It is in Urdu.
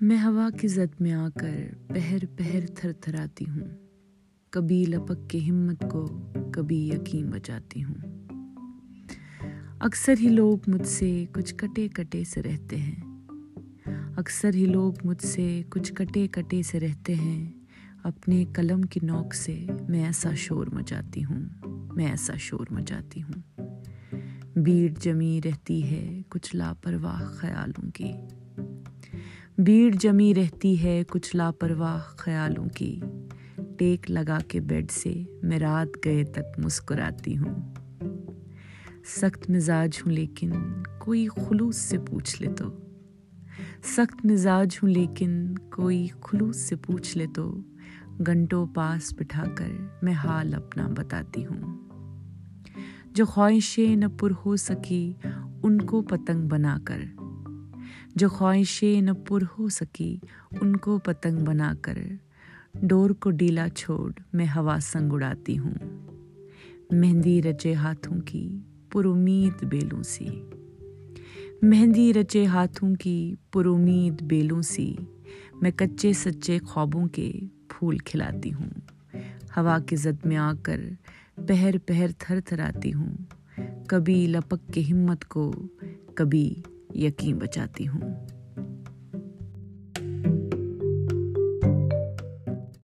میں ہوا کی زد میں آ کر پہر پہر تھر تھراتی ہوں۔ کبھی لپک کے ہمت کو کبھی یقین بچاتی ہوں۔ اکثر ہی لوگ مجھ سے کچھ کٹے کٹے سے رہتے ہیں۔ اکثر ہی لوگ مجھ سے کچھ کٹے کٹے سے رہتے ہیں۔ اپنے قلم کی نوک سے میں ایسا شور مچاتی ہوں۔ میں ایسا شور مچاتی ہوں۔ بھیڑ جمی رہتی ہے کچھ لاپرواہ خیالوں کی۔ بھیڑ جمی رہتی ہے کچھ لاپرواہ خیالوں کی۔ ٹیک لگا کے بیڈ سے میں رات گئے تک مسکراتی ہوں۔ سخت مزاج ہوں لیکن کوئی خلوص سے پوچھ لے تو۔ سخت مزاج ہوں لیکن کوئی خلوص سے پوچھ لے تو گھنٹوں پاس بٹھا کر میں حال اپنا بتاتی ہوں۔ جو خواہشیں نہ پر ہو سکی ان کو پتنگ بنا کر۔ جو خواہشیں نہ پر ہو سکی، ان کو پتنگ بنا کر ڈور کو ڈیلا چھوڑ میں ہوا سنگ اڑاتی ہوں۔ مہندی رچے ہاتھوں کی پر امید بیلوں سی۔ مہندی رچے ہاتھوں کی پر امید بیلوں سی۔ میں کچے سچے خوابوں کے پھول کھلاتی ہوں۔ ہوا کی زد میں آ کر پہر پہر تھر تھراتی ہوں۔ کبھی لپک کے ہمت کو، کبھی یقین بچاتی ہوں۔